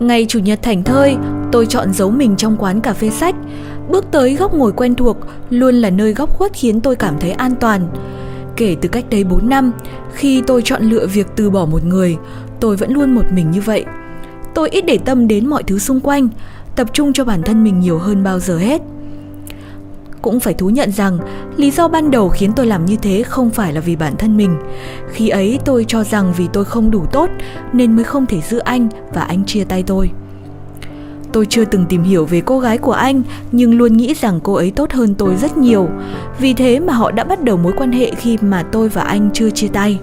Ngày chủ nhật thảnh thơi, tôi chọn giấu mình trong quán cà phê sách. Bước tới góc ngồi quen thuộc luôn là nơi góc khuất khiến tôi cảm thấy an toàn. Kể từ cách đây 4 năm, khi tôi chọn lựa việc từ bỏ một người, tôi vẫn luôn một mình như vậy. Tôi ít để tâm đến mọi thứ xung quanh, tập trung cho bản thân mình nhiều hơn bao giờ hết. Cũng phải thú nhận rằng lý do ban đầu khiến tôi làm như thế không phải là vì bản thân mình. Khi ấy tôi cho rằng vì tôi không đủ tốt nên mới không thể giữ anh và anh chia tay tôi. Tôi chưa từng tìm hiểu về cô gái của anh nhưng luôn nghĩ rằng cô ấy tốt hơn tôi rất nhiều. Vì thế mà họ đã bắt đầu mối quan hệ khi mà tôi và anh chưa chia tay.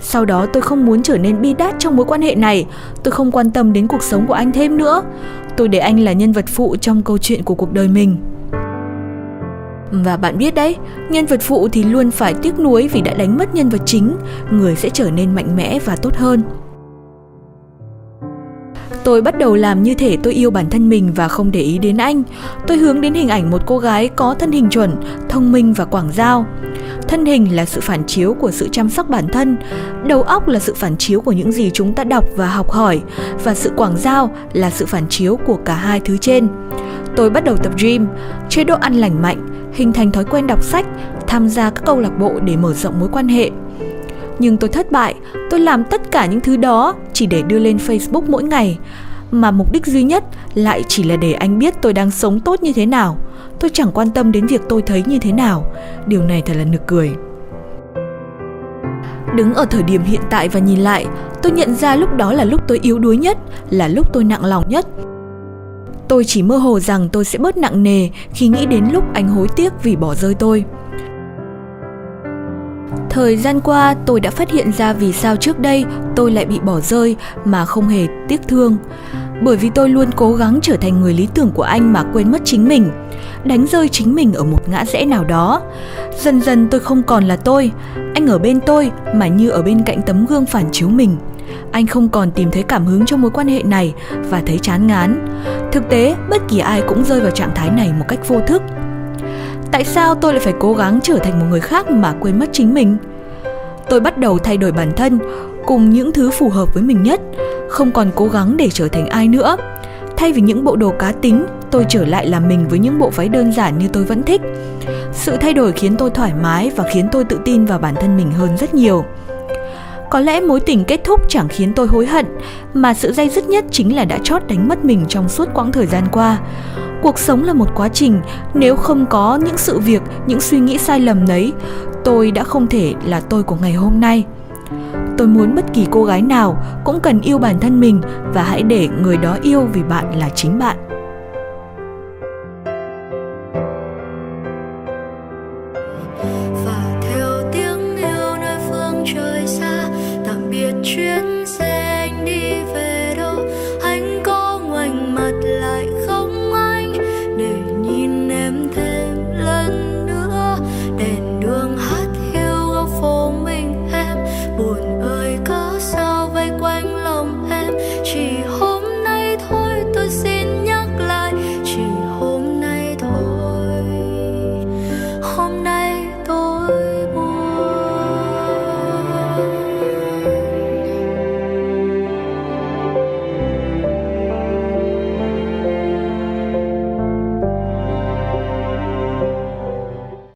Sau đó tôi không muốn trở nên bi đát trong mối quan hệ này, tôi không quan tâm đến cuộc sống của anh thêm nữa. Tôi để anh là nhân vật phụ trong câu chuyện của cuộc đời mình. Và bạn biết đấy, nhân vật phụ thì luôn phải tiếc nuối vì đã đánh mất nhân vật chính, người sẽ trở nên mạnh mẽ và tốt hơn. Tôi bắt đầu làm như thể tôi yêu bản thân mình và không để ý đến anh. Tôi hướng đến hình ảnh một cô gái có thân hình chuẩn, thông minh và quảng giao. Thân hình là sự phản chiếu của sự chăm sóc bản thân, đầu óc là sự phản chiếu của những gì chúng ta đọc và học hỏi và sự quảng giao là sự phản chiếu của cả hai thứ trên. Tôi bắt đầu tập gym, chế độ ăn lành mạnh, hình thành thói quen đọc sách, tham gia các câu lạc bộ để mở rộng mối quan hệ. Nhưng tôi thất bại, tôi làm tất cả những thứ đó chỉ để đưa lên Facebook mỗi ngày, mà mục đích duy nhất lại chỉ là để anh biết tôi đang sống tốt như thế nào. Tôi chẳng quan tâm đến việc tôi thấy như thế nào. Điều này thật là nực cười. Đứng ở thời điểm hiện tại và nhìn lại, tôi nhận ra lúc đó là lúc tôi yếu đuối nhất, là lúc tôi nặng lòng nhất, Tôi chỉ mơ hồ rằng tôi sẽ bớt nặng nề khi nghĩ đến lúc anh hối tiếc vì bỏ rơi tôi. Thời gian qua, tôi đã phát hiện ra vì sao trước đây tôi lại bị bỏ rơi mà không hề tiếc thương. Bởi vì tôi luôn cố gắng trở thành người lý tưởng của anh mà quên mất chính mình, đánh rơi chính mình ở một ngã rẽ nào đó. Dần dần tôi không còn là tôi, anh ở bên tôi mà như ở bên cạnh tấm gương phản chiếu mình anh không còn tìm thấy cảm hứng trong mối quan hệ này và thấy chán ngán. Thực tế, bất kỳ ai cũng rơi vào trạng thái này một cách vô thức. Tại sao tôi lại phải cố gắng trở thành một người khác mà quên mất chính mình? Tôi bắt đầu thay đổi bản thân cùng những thứ phù hợp với mình nhất, không còn cố gắng để trở thành ai nữa. Thay vì những bộ đồ cá tính, tôi trở lại làm mình với những bộ váy đơn giản như tôi vẫn thích. Sự thay đổi khiến tôi thoải mái và khiến tôi tự tin vào bản thân mình hơn rất nhiều. Có lẽ mối tình kết thúc chẳng khiến tôi hối hận, mà sự dây dứt nhất chính là đã chót đánh mất mình trong suốt quãng thời gian qua. Cuộc sống là một quá trình, nếu không có những sự việc, những suy nghĩ sai lầm đấy, tôi đã không thể là tôi của ngày hôm nay. Tôi muốn bất kỳ cô gái nào cũng cần yêu bản thân mình và hãy để người đó yêu vì bạn là chính bạn. và 悬